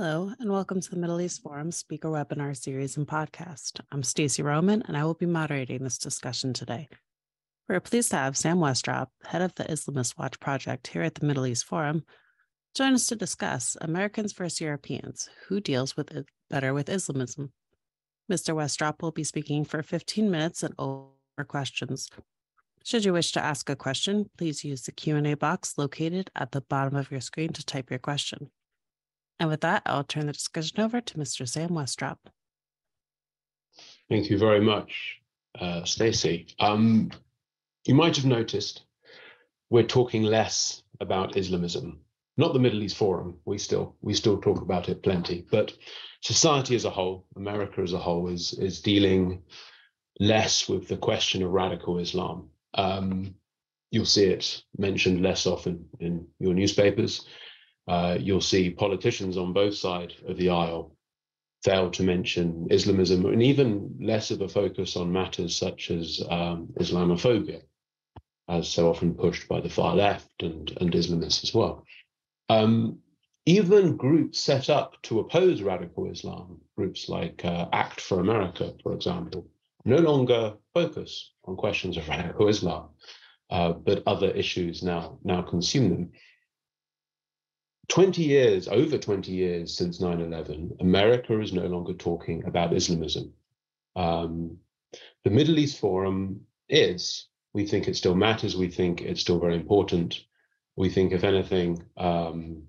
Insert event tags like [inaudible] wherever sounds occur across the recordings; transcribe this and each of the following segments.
Hello, and welcome to the Middle East Forum Speaker Webinar Series and Podcast. I'm Stacey Roman, and I will be moderating this discussion today. We're pleased to have Sam Westrop, head of the Islamist Watch Project here at the Middle East Forum, join us to discuss Americans versus Europeans who deals with it better with Islamism. Mr. Westrop will be speaking for 15 minutes and over questions. Should you wish to ask a question, please use the Q&A box located at the bottom of your screen to type your question. And with that, I'll turn the discussion over to Mr. Sam Westrop. Thank you very much, uh, Stacey. Um, you might have noticed we're talking less about Islamism. Not the Middle East Forum. We still we still talk about it plenty, but society as a whole, America as a whole, is is dealing less with the question of radical Islam. Um, you'll see it mentioned less often in your newspapers. Uh, you'll see politicians on both sides of the aisle fail to mention Islamism and even less of a focus on matters such as um, Islamophobia, as so often pushed by the far left and, and Islamists as well. Um, even groups set up to oppose radical Islam, groups like uh, ACT for America, for example, no longer focus on questions of [laughs] radical Islam, uh, but other issues now now consume them. 20 years, over 20 years since 9 11, America is no longer talking about Islamism. Um, the Middle East Forum is. We think it still matters. We think it's still very important. We think, if anything, um,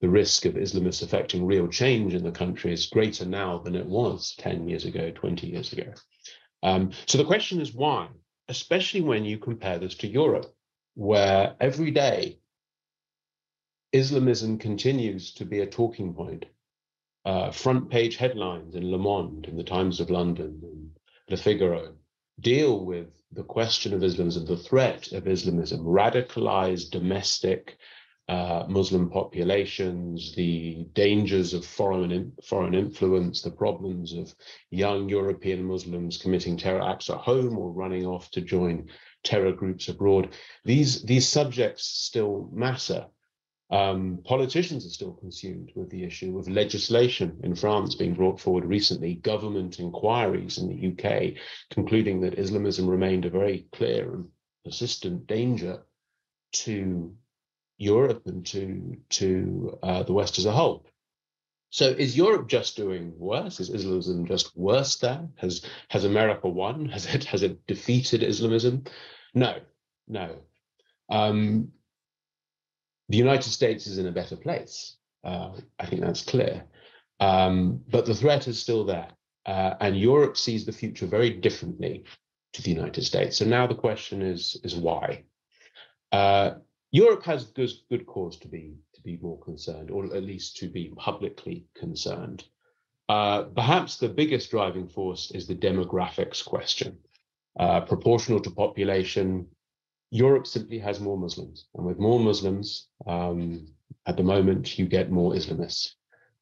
the risk of Islamists affecting real change in the country is greater now than it was 10 years ago, 20 years ago. Um, so the question is why, especially when you compare this to Europe, where every day Islamism continues to be a talking point. Uh, front page headlines in Le Monde, in the Times of London, and Le Figaro deal with the question of Islamism, the threat of Islamism, radicalized domestic uh, Muslim populations, the dangers of foreign in, foreign influence, the problems of young European Muslims committing terror acts at home or running off to join terror groups abroad. These these subjects still matter. Um, politicians are still consumed with the issue of legislation in France being brought forward recently, government inquiries in the UK concluding that Islamism remained a very clear and persistent danger to Europe and to to uh, the West as a whole. So is Europe just doing worse? Is Islamism just worse there? Has has America won? Has it has it defeated Islamism? No, no. Um, the United States is in a better place. Uh, I think that's clear. Um, but the threat is still there. Uh, and Europe sees the future very differently to the United States. So now the question is, is why? Uh, Europe has good, good cause to be to be more concerned, or at least to be publicly concerned. Uh, perhaps the biggest driving force is the demographics question. Uh, proportional to population, Europe simply has more Muslims, and with more Muslims, um, at the moment, you get more Islamists.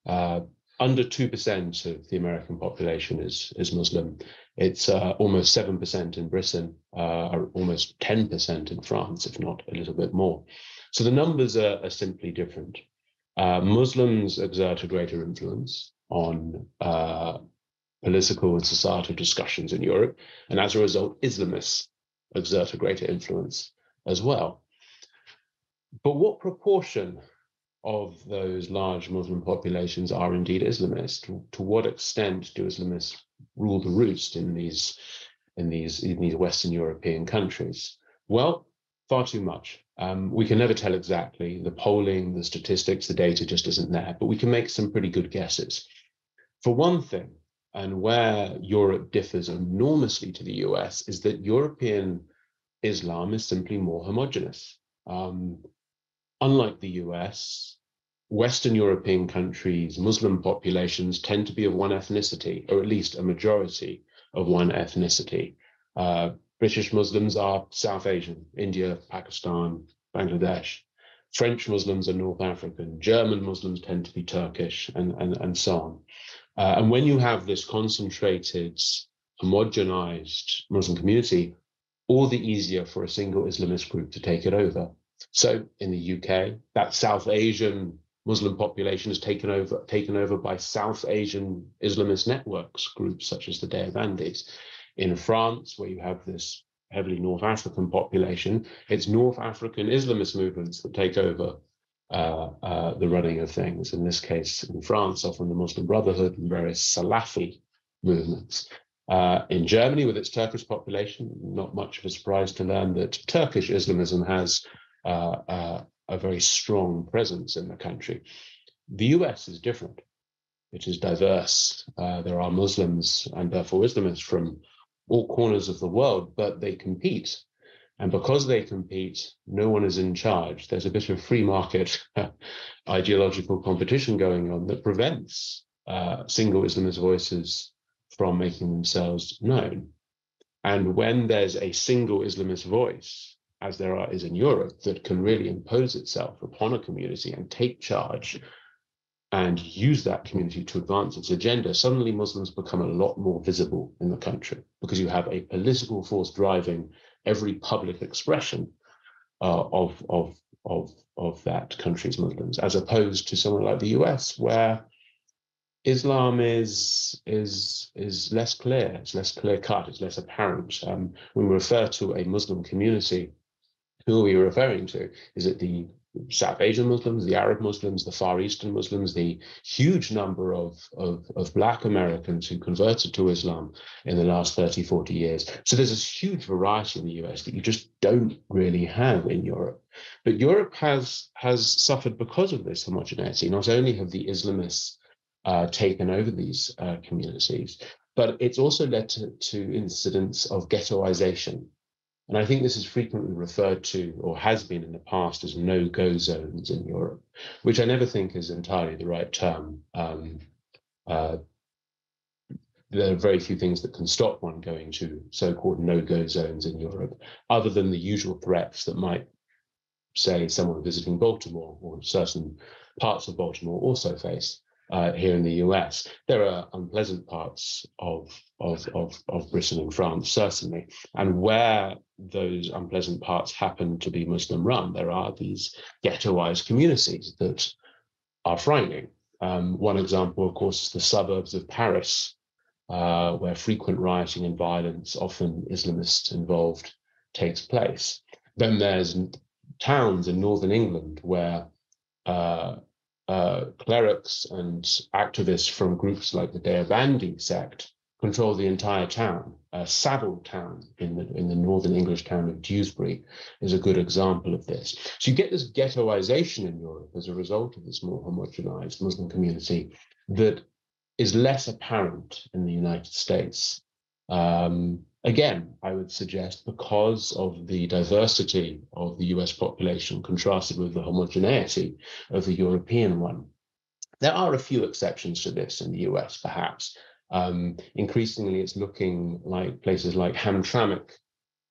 Uh, under two percent of the American population is is Muslim. It's uh, almost 7% in Britain, uh, or almost 10% in France, if not a little bit more. So the numbers are, are simply different. Uh, Muslims exert a greater influence on uh, political and societal discussions in Europe. And as a result, Islamists exert a greater influence as well. But what proportion of those large Muslim populations are indeed Islamist? To, what extent do Islamists rule the roost in these in these in these Western European countries? Well, far too much. Um, we can never tell exactly. The polling, the statistics, the data just isn't there, but we can make some pretty good guesses. For one thing, and where Europe differs enormously to the US, is that European Islam is simply more homogenous. Um, unlike the US, Western European countries, Muslim populations tend to be of one ethnicity, or at least a majority of one ethnicity. Uh, British Muslims are South Asian, India, Pakistan, Bangladesh. French Muslims are North African. German Muslims tend to be Turkish, and, and, and so on. Uh, and when you have this concentrated, homogenized Muslim community, all the easier for a single Islamist group to take it over. So in the UK, that South Asian Muslim population is taken over taken over by South Asian Islamist networks, groups such as the Deobandis. In France, where you have this heavily North African population, it's North African Islamist movements that take over uh, uh, the running of things. In this case, in France, often the Muslim Brotherhood and various Salafi movements. Uh, in Germany, with its Turkish population, not much of a surprise to learn that Turkish Islamism has uh, uh, a very strong presence in the country. The US is different. It is diverse. Uh, there are Muslims and therefore Islamists from all corners of the world, but they compete. And because they compete, no one is in charge. There's a bit of free market [laughs] ideological competition going on that prevents uh, single Islamist voices from making themselves known. And when there's a single Islamist voice, as there are, is in Europe, that can really impose itself upon a community and take charge and use that community to advance its agenda, suddenly Muslims become a lot more visible in the country because you have a political force driving every public expression uh, of, of, of, of that country's Muslims, as opposed to somewhere like the US, where Islam is is is less clear, it's less clear cut, it's less apparent. Um, when we refer to a Muslim community, who are we referring to? Is it the South Asian Muslims, the Arab Muslims, the Far Eastern Muslims, the huge number of, of, of, Black Americans who converted to Islam in the last 30, 40 years. So there's this huge variety in the US that you just don't really have in Europe. But Europe has, has suffered because of this homogeneity. Not only have the Islamists uh, taken over these uh, communities, but it's also led to, to incidents of ghettoization and I think this is frequently referred to, or has been in the past, as no go zones in Europe, which I never think is entirely the right term. Um, uh, there are very few things that can stop one going to so called no go zones in Europe, other than the usual threats that might, say, someone visiting Baltimore or certain parts of Baltimore also face uh, here in the US. There are unpleasant parts of, of, of, of Britain and France, certainly. And where those unpleasant parts happen to be Muslim run, there are these ghettoized communities that are frightening. Um, one example, of course, is the suburbs of Paris, uh, where frequent rioting and violence, often Islamist involved, takes place. Then there's towns in northern England where uh, uh, clerics and activists from groups like the Deobandi sect control the entire town. Uh, Savile Town in the in the northern English town of Dewsbury is a good example of this. So you get this ghettoization in Europe as a result of this more homogenized Muslim community that is less apparent in the United States. Um, Again, I would suggest because of the diversity of the US population contrasted with the homogeneity of the European one. There are a few exceptions to this in the US, perhaps. Um, increasingly, it's looking like places like Hamtramck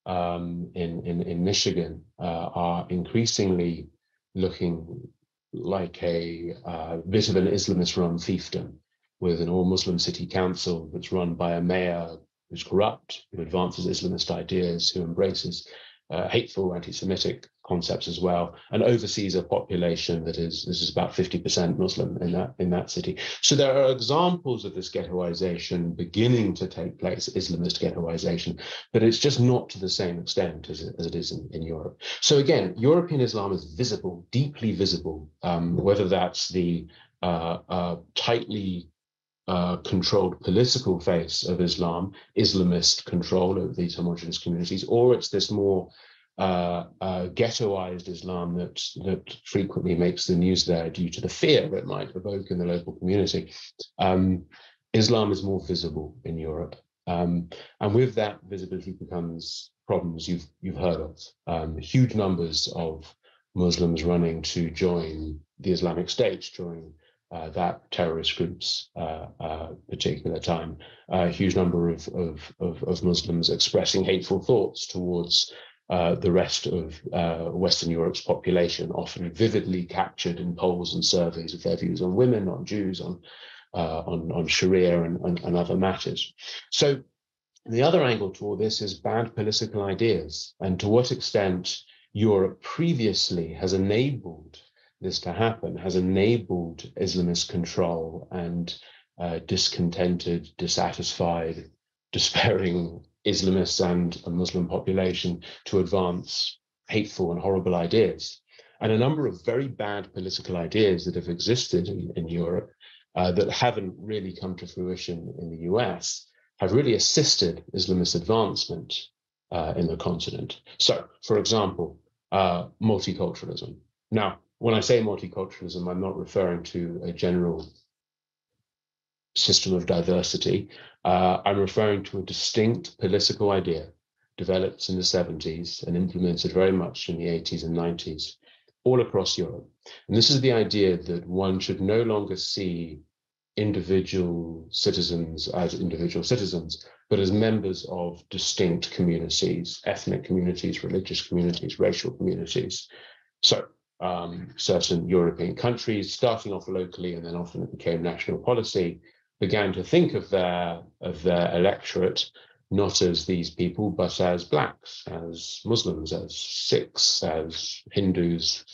um, in, in, in Michigan uh, are increasingly looking like a uh, bit of an Islamist run fiefdom with an all Muslim city council that's run by a mayor who's corrupt, who advances Islamist ideas, who embraces uh, hateful anti-Semitic concepts as well, and oversees a population that is this is about 50% Muslim in that in that city. So there are examples of this ghettoization beginning to take place, Islamist ghettoization, but it's just not to the same extent as, as it is in, in Europe. So again, European Islam is visible, deeply visible, um, whether that's the uh, uh, tightly uh, controlled political face of Islam, Islamist control of these homogenous communities, or it's this more uh, uh, ghettoized Islam that that frequently makes the news there due to the fear it might evoke in the local community. Um, Islam is more visible in Europe, um, and with that, visibility becomes problems you've you've heard of. Um, huge numbers of Muslims running to join the Islamic State during uh, that terrorist group's uh, uh, particular time. A huge number of, of, of, of, Muslims expressing hateful thoughts towards uh, the rest of uh, Western Europe's population, often vividly captured in polls and surveys of their views on women, on Jews, on uh, on, on Sharia and, and, and other matters. So the other angle to all this is bad political ideas and to what extent Europe previously has enabled this to happen has enabled Islamist control and uh, discontented, dissatisfied, [laughs] despairing Islamists and a Muslim population to advance hateful and horrible ideas. And a number of very bad political ideas that have existed in, in Europe uh, that haven't really come to fruition in the US have really assisted Islamist advancement uh, in the continent. So, for example, uh, multiculturalism. Now, when I say multiculturalism, I'm not referring to a general system of diversity. Uh, I'm referring to a distinct political idea developed in the 70s and implemented very much in the 80s and 90s all across Europe. And this is the idea that one should no longer see individual citizens as individual citizens, but as members of distinct communities, ethnic communities, religious communities, racial communities. So um, certain European countries, starting off locally and then often it became national policy, began to think of their of their electorate not as these people, but as blacks, as Muslims, as Sikhs, as Hindus,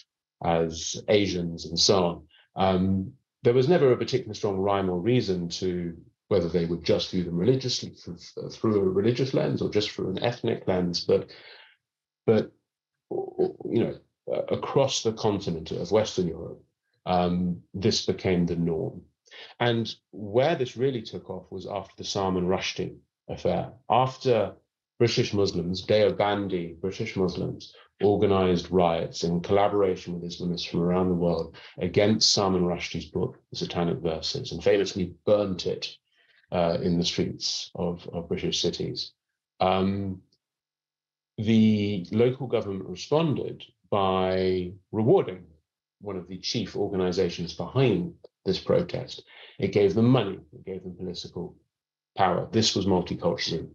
as Asians, and so on. Um, there was never a particularly strong rhyme or reason to whether they would just view them religiously through, a religious lens or just through an ethnic lens, but but you know across the continent of Western Europe, um, this became the norm. And where this really took off was after the Salman Rushdie affair. After British Muslims, Deobandi British Muslims, organized riots in collaboration with Islamists from around the world against Salman Rushdie's book, The Satanic Verses, and famously burnt it uh, in the streets of, of British cities. Um, the local government responded by rewarding one of the chief organizations behind this protest. It gave them money, it gave them political power. This was multiculturalism.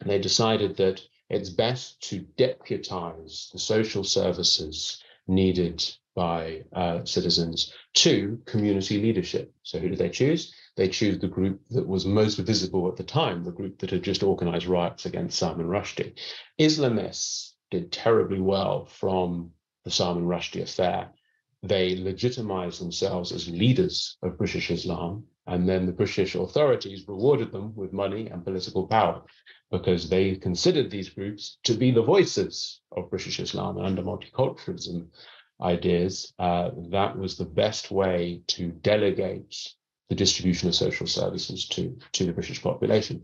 And they decided that it's best to deputize the social services needed by uh, citizens to community leadership. So who did they choose? They choose the group that was most visible at the time, the group that had just organized riots against Salman Rushdie. Islamists did terribly well from the Salman Rushdie affair. They legitimized themselves as leaders of British Islam, and then the British authorities rewarded them with money and political power because they considered these groups to be the voices of British Islam and under multiculturalism ideas. Uh, that was the best way to delegate the distribution of social services to, to the British population.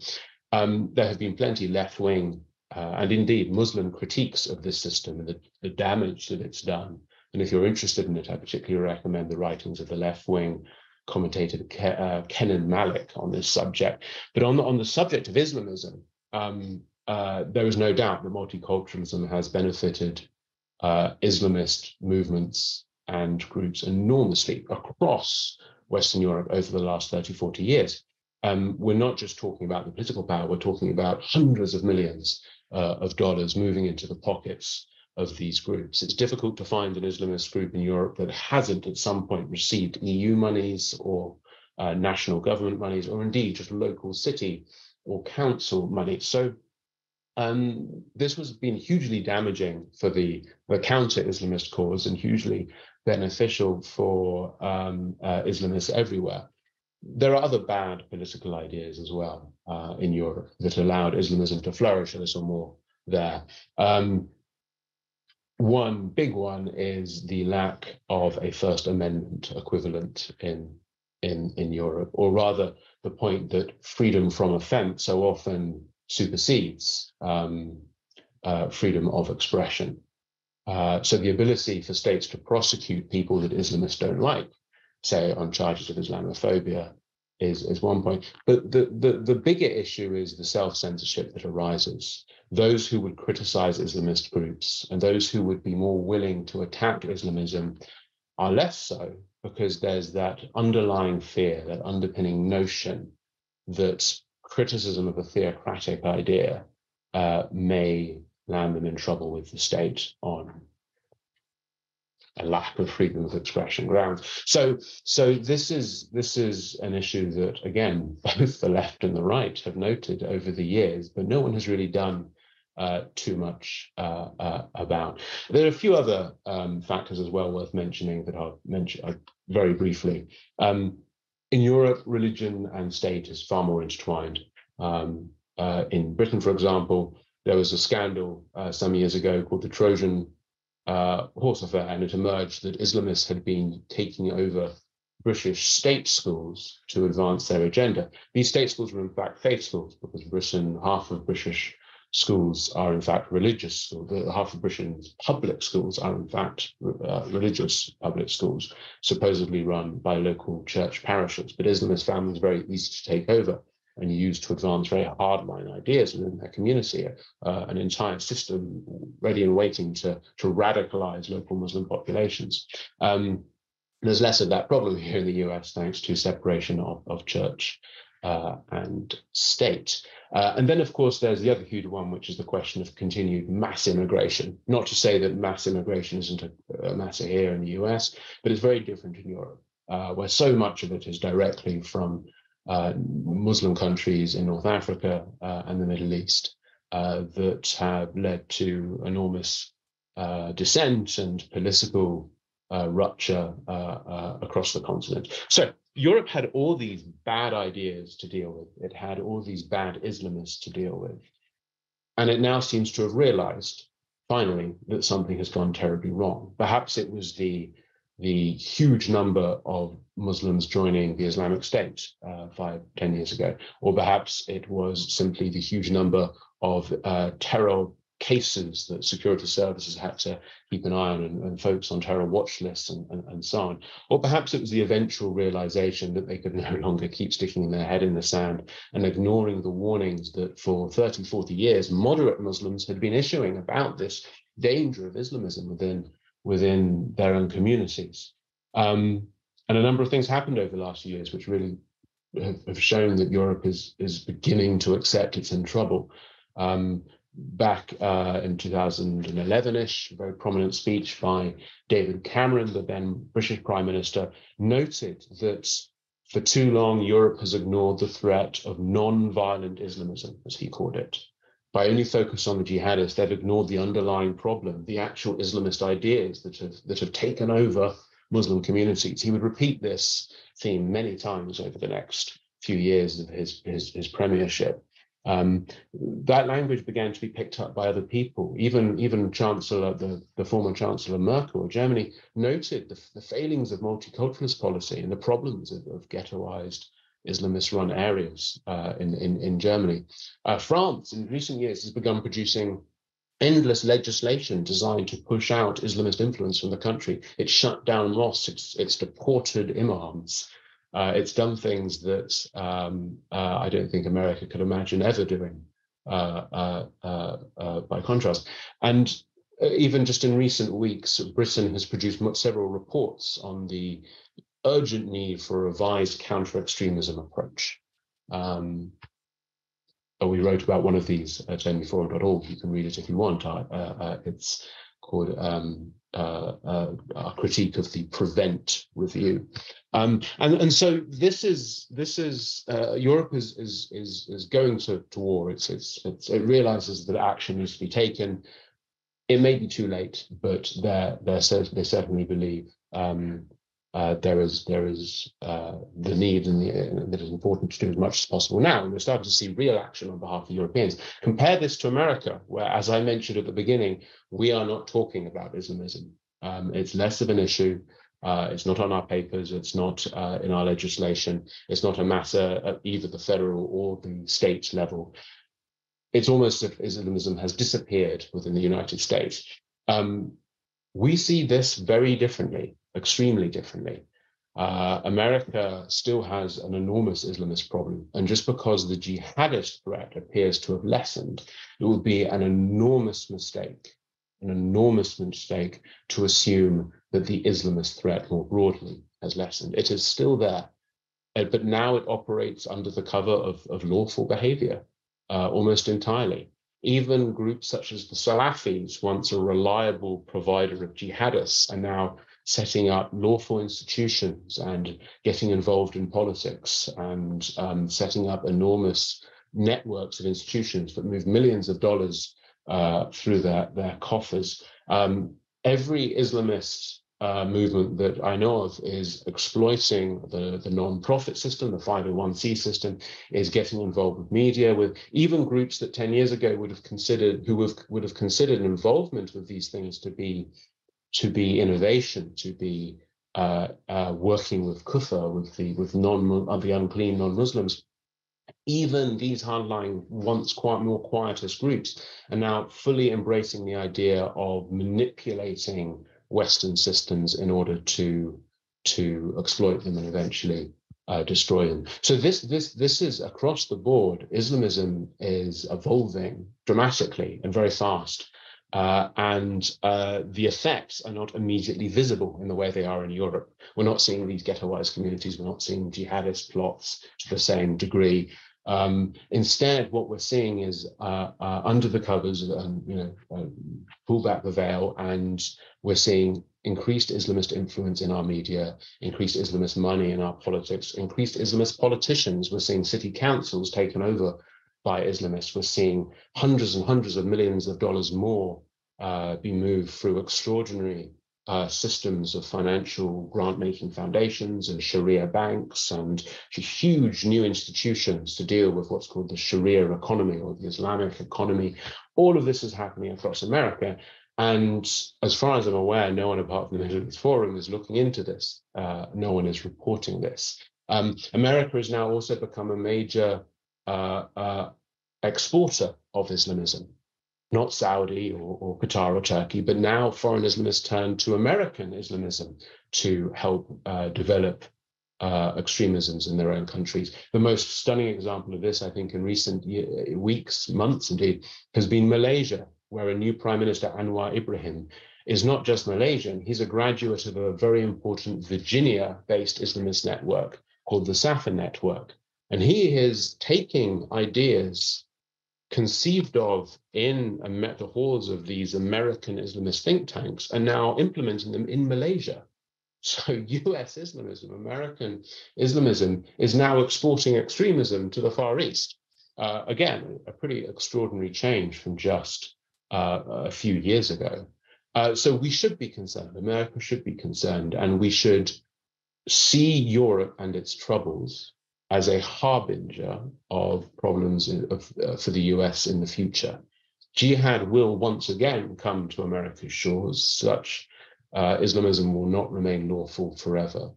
Um, there have been plenty left wing uh, and indeed Muslim critiques of this system and the, the damage that it's done. And if you're interested in it, I particularly recommend the writings of the left wing commentator Ke- uh, Kenan Malik on this subject. But on the, on the subject of Islamism, um, uh, there is no doubt that multiculturalism has benefited uh, Islamist movements and groups enormously across Western Europe over the last 30, 40 years. Um, we're not just talking about the political power, we're talking about hundreds of millions uh, of dollars moving into the pockets of these groups. It's difficult to find an Islamist group in Europe that hasn't at some point received EU monies or uh, national government monies, or indeed just local city or council money. So um, this has been hugely damaging for the, the counter-Islamist cause and hugely beneficial for um, uh, Islamists everywhere. There are other bad political ideas as well uh, in Europe that allowed Islamism to flourish a little more there. Um, one big one is the lack of a First Amendment equivalent in in in Europe, or rather, the point that freedom from offence so often supersedes um, uh, freedom of expression. Uh, so the ability for states to prosecute people that Islamists don't like, say on charges of Islamophobia, is, is one point. But the, the, the bigger issue is the self-censorship that arises. Those who would criticize Islamist groups and those who would be more willing to attack Islamism are less so because there's that underlying fear, that underpinning notion that criticism of a theocratic idea uh, may land them in trouble with the state on a lack of freedom of expression grounds. So, so this is this is an issue that again [laughs] both the left and the right have noted over the years, but no one has really done uh, too much uh, uh, about. There are a few other um, factors as well worth mentioning that I'll mention uh, very briefly. Um, in Europe, religion and state is far more intertwined. Um, uh, in Britain, for example, there was a scandal uh, some years ago called the Trojan horse affair, and it emerged that Islamists had been taking over British state schools to advance their agenda. These state schools were in fact faith schools because Britain, half of British schools are in fact religious schools. Half of Britain's public schools are in fact uh, religious public schools, supposedly run by local church parishes. But Islamist families very easy to take over and used to advance very hardline ideas within their community, uh, an entire system ready and waiting to, to radicalize local Muslim populations. Um, there's less of that problem here in the US thanks to separation of, of church uh, and state. Uh, and then, of course, there's the other huge one, which is the question of continued mass immigration. Not to say that mass immigration isn't a, a matter here in the US, but it's very different in Europe, uh, where so much of it is directly from uh, Muslim countries in North Africa uh, and the Middle East uh, that have led to enormous dissent and political rupture across the continent. So Europe had all these bad ideas to deal with. It had all these bad Islamists to deal with. And it now seems to have realized, finally, that something has gone terribly wrong. Perhaps it was the, the huge number of Muslims joining the Islamic State uh, five, ten years ago, or perhaps it was simply the huge number of uh, terror cases that security services had to keep an eye on and, and focus on terror watch lists and, and, and, so on. Or perhaps it was the eventual realization that they could [laughs] no longer keep sticking their head in the sand and ignoring the warnings that for 30, 40 years, moderate Muslims had been issuing about this danger of Islamism within, within their own communities. Um, and a number of things happened over the last few years, which really have, have shown that Europe is, is beginning to accept it's in trouble. Um, back uh, in 2011-ish, a very prominent speech by David Cameron, the then British Prime Minister, noted that for too long Europe has ignored the threat of non-violent Islamism, as he called it. By only focus on the jihadists, they've ignored the underlying problem, the actual Islamist ideas that have that have taken over Muslim communities. He would repeat this theme many times over the next few years of his his, his premiership. Um, that language began to be picked up by other people. Even even Chancellor, the, the former Chancellor Merkel of Germany, noted the, the failings of multiculturalist policy and the problems of, of ghettoized Islamist-run areas uh, in, in, in Germany. Uh, France, in recent years, has begun producing endless legislation designed to push out Islamist influence from the country. It shut down mosques, it's, it's deported imams, uh, it's done things that um, uh, I don't think America could imagine ever doing. Uh, uh by contrast, and even just in recent weeks, Britain has produced several reports on the urgent need for a revised counter-extremism approach. Um, we wrote about one of these at meforum.org. You can read it if you want. it's called um, uh, uh, a critique of the prevent review. Um, and and so this is this is uh, Europe is is is is going to, to war. It's, it's it's it realizes that action needs to be taken. It may be too late, but they they certainly believe um, uh, there is there is uh, the need and, and that is important to do as much as possible now. And we're starting to see real action on behalf of Europeans. Compare this to America, where, as I mentioned at the beginning, we are not talking about Islamism. Um, it's less of an issue. Uh, it's not on our papers. It's not uh, in our legislation. It's not a matter at either the federal or the state level. It's almost as if Islamism has disappeared within the United States. Um, we see this very differently, extremely differently. Uh, America still has an enormous Islamist problem. And just because the jihadist threat appears to have lessened, it would be an enormous mistake an enormous mistake to assume that the Islamist threat more broadly has lessened. It is still there, uh, but now it operates under the cover of, of lawful behavior uh, almost entirely. Even groups such as the Salafis, once a reliable provider of jihadists, are now setting up lawful institutions and getting involved in politics and um, setting up enormous networks of institutions that move millions of dollars uh, through their, their coffers. Um, every Islamist uh, movement that I know of is exploiting the, the non-profit system, the 501c system, is getting involved with media, with even groups that 10 years ago would have considered, who have, would have considered involvement with these things to be, to be innovation, to be uh, uh, working with kufr, with the with non uh, the unclean non-Muslims. Even these hardline, once quite more quietist groups, are now fully embracing the idea of manipulating Western systems in order to to exploit them and eventually uh, destroy them. So this this this is across the board. Islamism is evolving dramatically and very fast, uh, and uh, the effects are not immediately visible in the way they are in Europe. We're not seeing these ghettoized communities. We're not seeing jihadist plots to the same degree. Um, instead, what we're seeing is uh, uh, under the covers, and you know, uh, pull back the veil, and we're seeing increased Islamist influence in our media, increased Islamist money in our politics, increased Islamist politicians. We're seeing city councils taken over by Islamists. We're seeing hundreds and hundreds of millions of dollars more uh, be moved through extraordinary uh, systems of financial grant making foundations and Sharia banks and huge new institutions to deal with what's called the Sharia economy or the Islamic economy. All of this is happening across America. And as far as I'm aware, no one apart from the Middle East Forum is looking into this. Uh, no one is reporting this. Um, America has now also become a major uh, uh, exporter of Islamism not Saudi or, or, Qatar or Turkey, but now foreign Islam has turned to American Islamism to help uh, develop uh, extremisms in their own countries. The most stunning example of this, I think, in recent year, weeks, months indeed, has been Malaysia, where a new Prime Minister, Anwar Ibrahim, is not just Malaysian, he's a graduate of a very important Virginia based Islamist network called the Safa Network. And he is taking ideas conceived of in the halls of these American Islamist think tanks are now implementing them in Malaysia. [laughs] So US Islamism, American Islamism is now exporting extremism to the Far East. Uh, again, a pretty extraordinary change from just uh, a few years ago. Uh, so we should be concerned. America should be concerned, and we should see Europe and its troubles as a harbinger of problems in, of, uh, for the US in the future. Jihad will once again come to America's shores. Such uh, Islamism will not remain lawful forever.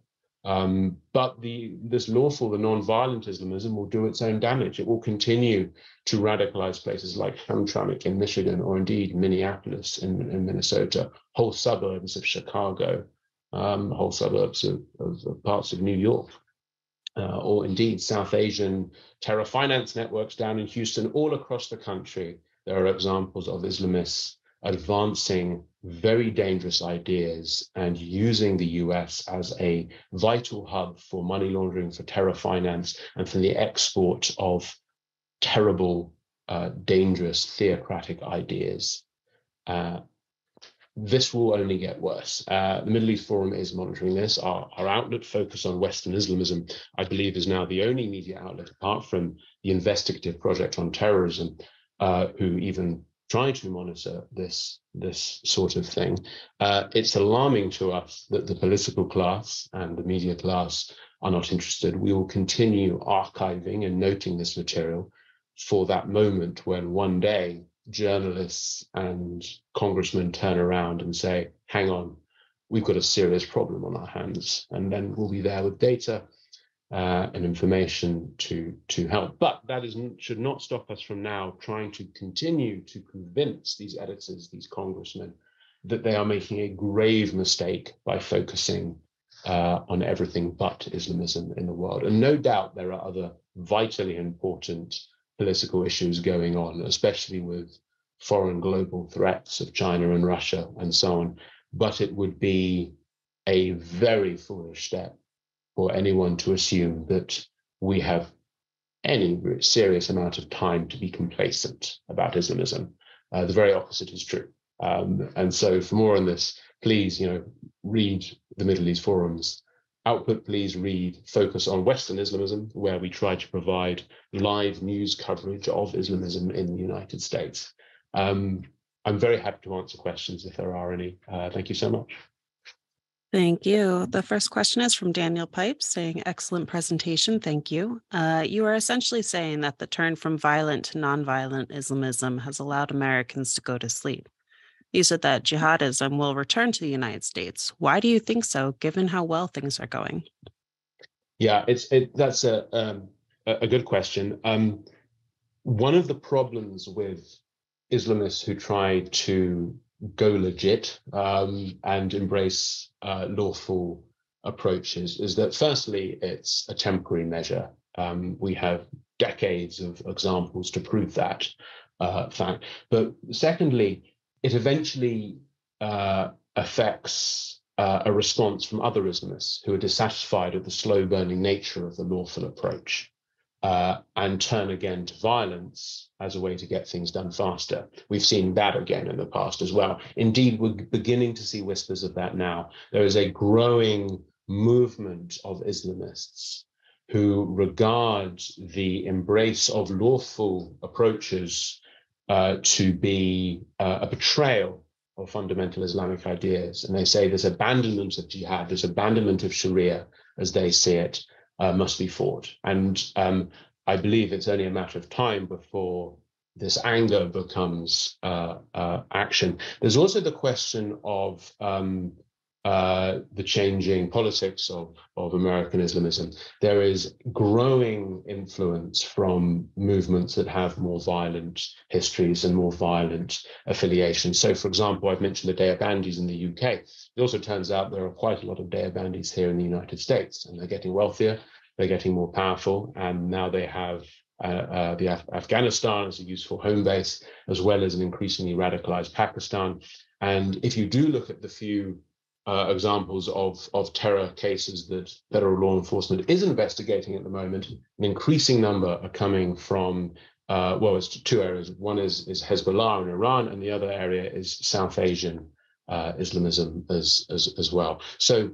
Um, but the, this lawful, the non-violent Islamism will do its own damage. It will continue to radicalize places like Hamtramck in Michigan, or indeed Minneapolis in, in Minnesota, whole suburbs of Chicago, um, whole suburbs of, of, of parts of New York uh, or indeed South Asian terror finance networks down in Houston, all across the country. There are examples of Islamists advancing very dangerous ideas and using the US as a vital hub for money laundering, for terror finance, and for the export of terrible, uh, dangerous, theocratic ideas. Uh, this will only get worse. Uh, the Middle East Forum is monitoring this. Our, our outlet focus on Western Islamism, I believe, is now the only media outlet apart from the investigative project on terrorism, uh, who even try to monitor this this sort of thing. Uh, it's alarming to us that the political class and the media class are not interested. We will continue archiving and noting this material for that moment when one day journalists and congressmen turn around and say, hang on, we've got a serious problem on our hands. And then we'll be there with data uh, and information to, to help. But that is, should not stop us from now trying to continue to convince these editors, these congressmen, that they are making a grave mistake by focusing uh, on everything but Islamism in the world. And no doubt there are other vitally important political issues going on, especially with foreign global threats of China and Russia and so on. But it would be a very foolish step for anyone to assume that we have any serious amount of time to be complacent about Islamism. Uh, the very opposite is true. Um, and so, for more on this, please, you know, read the Middle East forums output, please read Focus on Western Islamism, where we try to provide live news coverage of Islamism in the United States. Um, I'm very happy to answer questions if there are any. Uh, thank you so much. Thank you. The first question is from Daniel Pipes saying, Excellent presentation. Thank you. Uh, you are essentially saying that the turn from violent to nonviolent Islamism has allowed Americans to go to sleep. You said that jihadism will return to the United States. Why do you think so, given how well things are going? Yeah, it's it, that's a um, a good question. Um, one of the problems with Islamists who try to go legit um, and embrace uh, lawful approaches is that firstly it's a temporary measure. Um, we have decades of examples to prove that uh, fact. But secondly, it eventually uh, affects uh, a response from other Islamists who are dissatisfied with the slow burning nature of the lawful approach uh, and turn again to violence as a way to get things done faster. We've seen that again in the past as well. Indeed, we're beginning to see whispers of that now. There is a growing movement of Islamists who regard the embrace of lawful approaches uh, to be uh, a betrayal of fundamental Islamic ideas. And they say this abandonment of jihad, this abandonment of Sharia as they see it, uh, must be fought. And um, I believe it's only a matter of time before this anger becomes uh, uh, action. There's also the question of um, uh, the changing politics of, of American Islamism. There is growing influence from movements that have more violent histories and more violent affiliations. So, for example, I've mentioned the Deobandis in the UK. It also turns out there are quite a lot of Deobandis here in the United States, and they're getting wealthier, they're getting more powerful, and now they have uh, uh, the Af- Afghanistan as a useful home base, as well as an increasingly radicalized Pakistan. And if you do look at the few uh, examples of, of terror cases that federal law enforcement is investigating at the moment. An increasing number are coming from, uh, well, it's two areas. One is, is Hezbollah in Iran, and the other area is South Asian uh, Islamism as, as, as well. So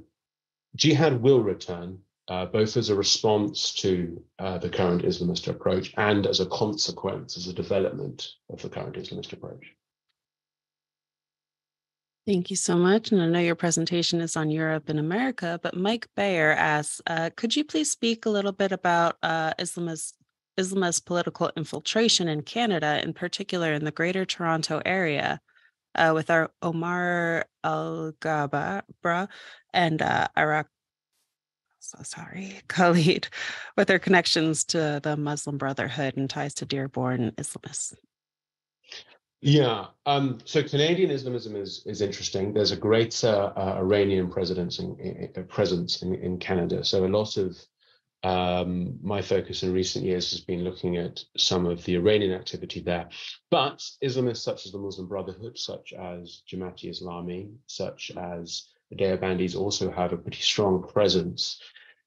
jihad will return, uh, both as a response to uh, the current Islamist approach and as a consequence, as a development of the current Islamist approach. Thank you so much. And I know your presentation is on Europe and America, but Mike Bayer asks, uh, could you please speak a little bit about uh, Islamist, Islamist political infiltration in Canada, in particular in the Greater Toronto area, uh, with our Omar Alghabra and uh, Iqra so sorry, [laughs] Khalid, with their connections to the Muslim Brotherhood and ties to Dearborn Islamists. Yeah. Um, so Canadian Islamism is is interesting. There's a great uh, uh, Iranian presence in, in, presence in, in Canada. So a lot of um, my focus in recent years has been looking at some of the Iranian activity there. But Islamists such as the Muslim Brotherhood, such as Jamaat-e-Islami, such as the Deobandis also have a pretty strong presence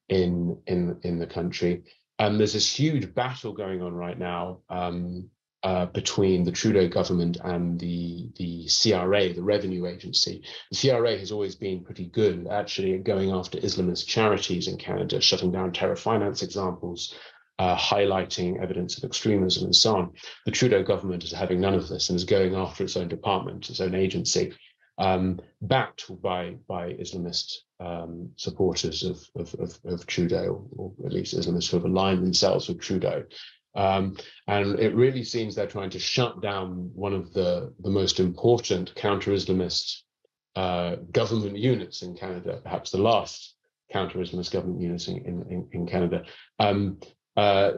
in in in the country. And there's this huge battle going on right now um, uh, between the Trudeau government and the the CRA, the revenue agency. The CRA has always been pretty good actually at going after Islamist charities in Canada, shutting down terror finance examples, uh, highlighting evidence of extremism and so on. The Trudeau government is having none of this and is going after its own department, its own agency, um, backed by by Islamist um, supporters of, of, of, of Trudeau, or at least Islamists who have aligned themselves with Trudeau. Um, and it really seems they're trying to shut down one of the, the most important counter Islamist uh, government units in Canada, perhaps the last counter Islamist government units in, in, in Canada. Um, uh,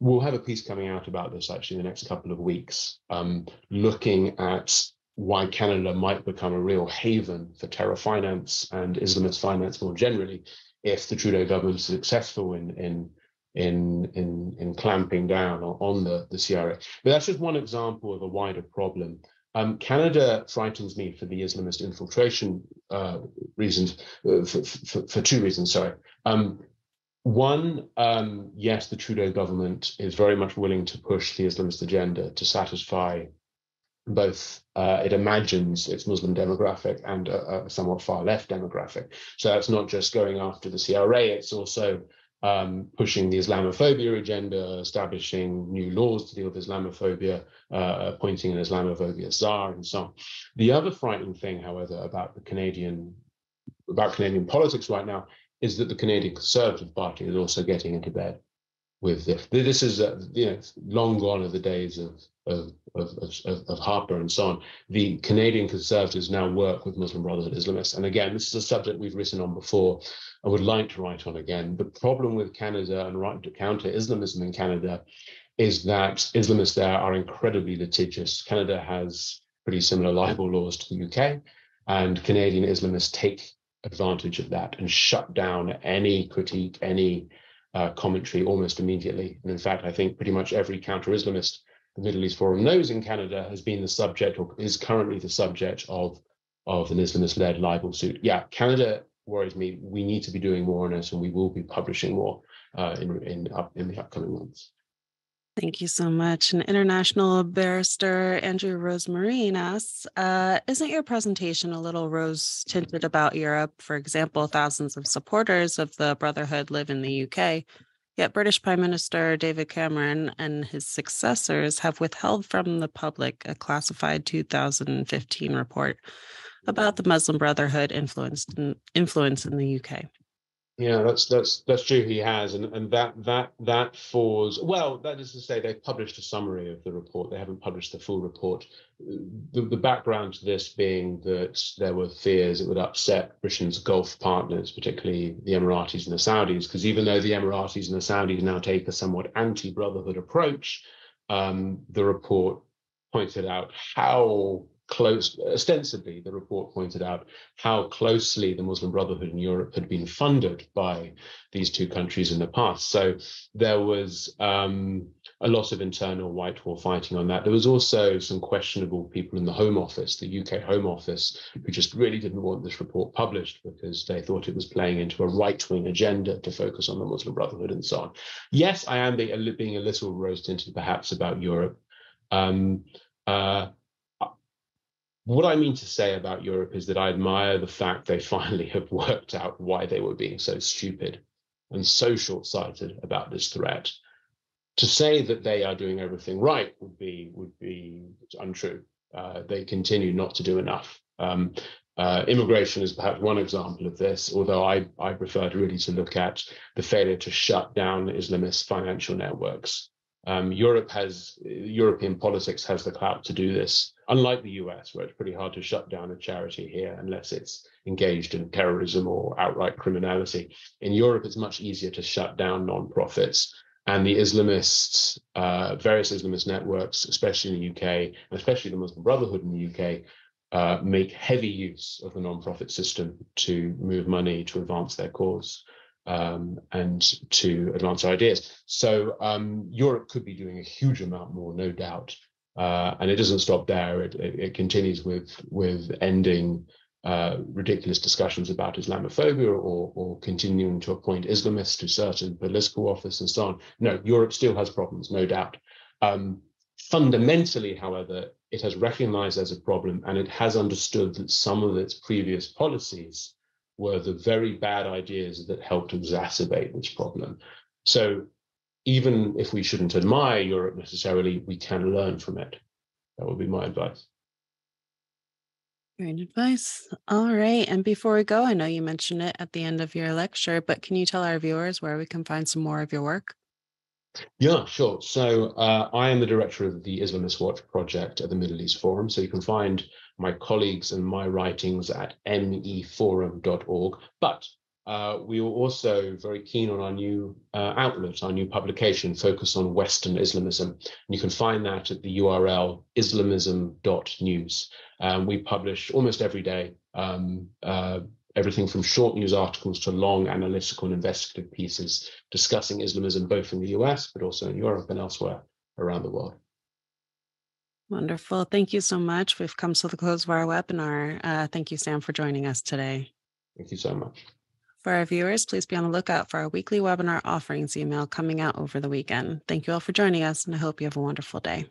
we'll have a piece coming out about this actually in the next couple of weeks, um, looking at why Canada might become a real haven for terror finance and Islamist finance more generally if the Trudeau government is successful in, in in in in clamping down on, the the CRA. But that's just one example of a wider problem. Um, Canada frightens me for the Islamist infiltration uh, reasons, uh, for, for, for, two reasons. Sorry. Um, one, um, yes, the Trudeau government is very much willing to push the Islamist agenda to satisfy both uh, it imagines its Muslim demographic and a, a, somewhat far left demographic. So that's not just going after the CRA, it's also um, pushing the Islamophobia agenda, establishing new laws to deal with Islamophobia, uh, appointing an Islamophobia czar, and so on. The other frightening thing, however, about the Canadian about Canadian politics right now is that the Canadian Conservative Party is also getting into bed with this. This is uh, you know long gone are the days of of, of of, of Harper and so on. The Canadian Conservatives now work with Muslim Brotherhood Islamists, and again, this is a subject we've written on before. I would like to write on again. The problem with Canada and right to counter Islamism in Canada is that Islamists there are incredibly litigious. Canada has pretty similar libel laws to the UK, and Canadian Islamists take advantage of that and shut down any critique, any uh, commentary almost immediately. And in fact, I think pretty much every counter Islamist the Middle East Forum knows in Canada has been the subject or is currently the subject of, of an Islamist led libel suit. Yeah, Canada worries me. We need to be doing more on this and we will be publishing more uh, in, in, up, in the upcoming months. Thank you so much. An international barrister Andrew Rosemarine asks uh, Isn't your presentation a little rose tinted about Europe? For example, thousands of supporters of the Brotherhood live in the UK, yet British Prime Minister David Cameron and his successors have withheld from the public a classified 2015 report about the Muslim Brotherhood influence in, influence in the UK. Yeah, that's that's that's true. He has, and and that that that falls well. That is to say, they've published a summary of the report. They haven't published the full report. The, the background to this being that there were fears it would upset Britain's Gulf partners, particularly the Emiratis and the Saudis, because even though the Emiratis and the Saudis now take a somewhat anti-brotherhood approach, um, the report pointed out how close, ostensibly, the report pointed out how closely the Muslim Brotherhood in Europe had been funded by these two countries in the past. So there was um, a lot of internal Whitehall fighting on that. There was also some questionable people in the Home Office, the UK Home Office, who just really didn't want this report published because they thought it was playing into a right wing agenda to focus on the Muslim Brotherhood and so on. Yes, I am being a little rose tinted perhaps about Europe. Um, uh, what I mean to say about Europe is that I admire the fact they [laughs] finally have worked out why they were being so stupid and so short sighted about this threat. To say that they are doing everything right would be would be untrue. Uh, they continue not to do enough. Um, uh, immigration is perhaps one example of this, although I, I prefer to really to look at the failure to shut down Islamist financial networks. Um, Europe has European politics has the clout to do this, unlike the US, where it's pretty hard to shut down a charity here unless it's engaged in terrorism or outright criminality. In Europe, it's much easier to shut down nonprofits. And the Islamists, uh, various Islamist networks, especially in the UK, and especially the Muslim Brotherhood in the UK, uh, make heavy use of the nonprofit system to move money to advance their cause um, and to advance our ideas. So um, Europe could be doing a huge amount more, no doubt. Uh, and it doesn't stop there. It, it, it continues with with ending uh, ridiculous discussions about Islamophobia or, or continuing to appoint Islamists to certain political office and so on. No, Europe still has problems, no doubt. Um, fundamentally, however, it has recognized as a problem and it has understood that some of its previous policies were the very bad ideas that helped exacerbate this problem. So even if we shouldn't admire Europe necessarily, we can learn from it. That would be my advice. Great advice. All right. And before we go, I know you mentioned it at the end of your lecture, but can you tell our viewers where we can find some more of your work? Yeah, sure. So uh, I am the director of the Islamist Watch project at the Middle East Forum. So you can find my colleagues and my writings at meforum.org. But uh, we were also very keen on our new uh, outlet, our new publication focused on Western Islamism. And you can find that at the URL islamism.news. Um, we publish almost every day um, uh, everything from short news articles to long analytical and investigative pieces discussing Islamism both in the US, but also in Europe and elsewhere around the world. Wonderful. Thank you so much. We've come to the close of our webinar. Uh, thank you, Sam, for joining us today. Thank you so much. For our viewers, please be on the lookout for our weekly webinar offerings email coming out over the weekend. Thank you all for joining us, and I hope you have a wonderful day.